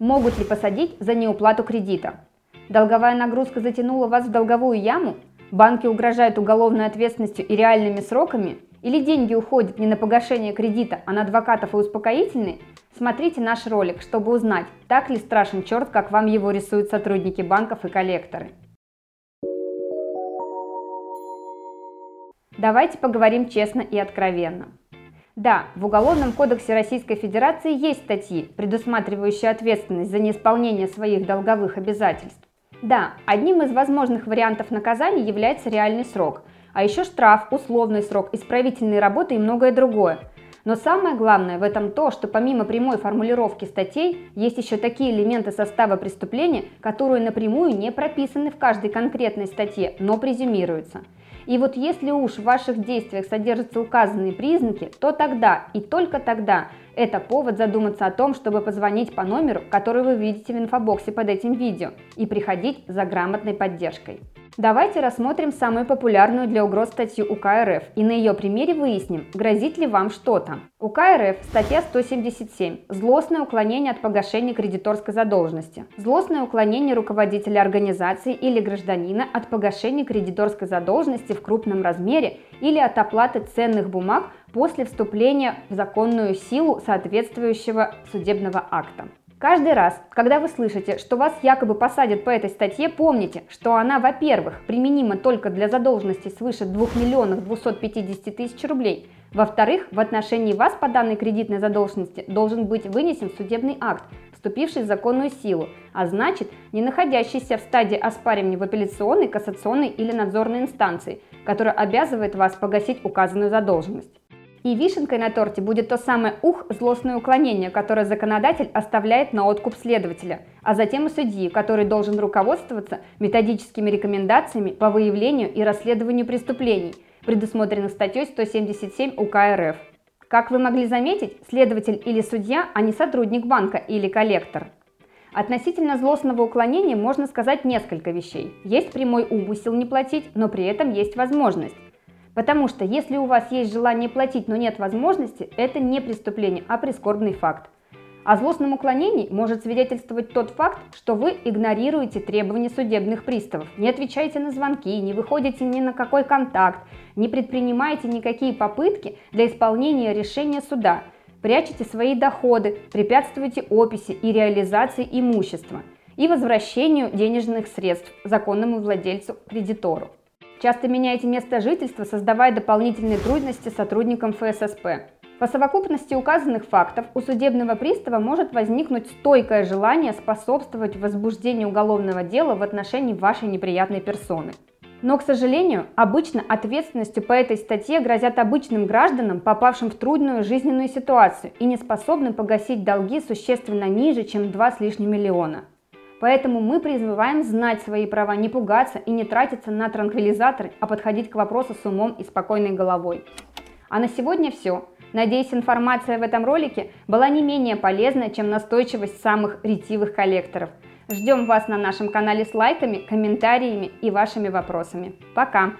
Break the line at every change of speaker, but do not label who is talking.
Могут ли посадить за неуплату кредита? Долговая нагрузка затянула вас в долговую яму? Банки угрожают уголовной ответственностью и реальными сроками? Или деньги уходят не на погашение кредита, а на адвокатов и успокоительные? Смотрите наш ролик, чтобы узнать, так ли страшен черт, как вам его рисуют сотрудники банков и коллекторы. Давайте поговорим честно и откровенно. Да, в Уголовном кодексе Российской Федерации есть статьи, предусматривающие ответственность за неисполнение своих долговых обязательств. Да, одним из возможных вариантов наказания является реальный срок, а еще штраф, условный срок, исправительные работы и многое другое. Но самое главное в этом то, что помимо прямой формулировки статей, есть еще такие элементы состава преступления, которые напрямую не прописаны в каждой конкретной статье, но презюмируются – и вот если уж в ваших действиях содержатся указанные признаки, то тогда и только тогда это повод задуматься о том, чтобы позвонить по номеру, который вы видите в инфобоксе под этим видео, и приходить за грамотной поддержкой. Давайте рассмотрим самую популярную для угроз статью УК РФ и на ее примере выясним, грозит ли вам что-то. УК РФ, статья 177. Злостное уклонение от погашения кредиторской задолженности. Злостное уклонение руководителя организации или гражданина от погашения кредиторской задолженности в крупном размере или от оплаты ценных бумаг после вступления в законную силу соответствующего судебного акта. Каждый раз, когда вы слышите, что вас якобы посадят по этой статье, помните, что она, во-первых, применима только для задолженности свыше 2 миллионов 250 тысяч рублей, во-вторых, в отношении вас по данной кредитной задолженности должен быть вынесен судебный акт, вступивший в законную силу, а значит, не находящийся в стадии оспаривания в апелляционной, кассационной или надзорной инстанции, которая обязывает вас погасить указанную задолженность. И вишенкой на торте будет то самое ух злостное уклонение, которое законодатель оставляет на откуп следователя, а затем и судьи, который должен руководствоваться методическими рекомендациями по выявлению и расследованию преступлений, предусмотренных статьей 177 УК РФ. Как вы могли заметить, следователь или судья, а не сотрудник банка или коллектор. Относительно злостного уклонения можно сказать несколько вещей. Есть прямой умысел не платить, но при этом есть возможность. Потому что если у вас есть желание платить, но нет возможности, это не преступление, а прискорбный факт. О злостном уклонении может свидетельствовать тот факт, что вы игнорируете требования судебных приставов, не отвечаете на звонки, не выходите ни на какой контакт, не предпринимаете никакие попытки для исполнения решения суда, прячете свои доходы, препятствуете описи и реализации имущества и возвращению денежных средств законному владельцу-кредитору. Часто меняете место жительства, создавая дополнительные трудности сотрудникам ФССП. По совокупности указанных фактов у судебного пристава может возникнуть стойкое желание способствовать возбуждению уголовного дела в отношении вашей неприятной персоны. Но, к сожалению, обычно ответственностью по этой статье грозят обычным гражданам, попавшим в трудную жизненную ситуацию и не способным погасить долги существенно ниже, чем 2 с лишним миллиона. Поэтому мы призываем знать свои права, не пугаться и не тратиться на транквилизаторы, а подходить к вопросу с умом и спокойной головой. А на сегодня все. Надеюсь, информация в этом ролике была не менее полезной, чем настойчивость самых ретивых коллекторов. Ждем вас на нашем канале с лайками, комментариями и вашими вопросами. Пока!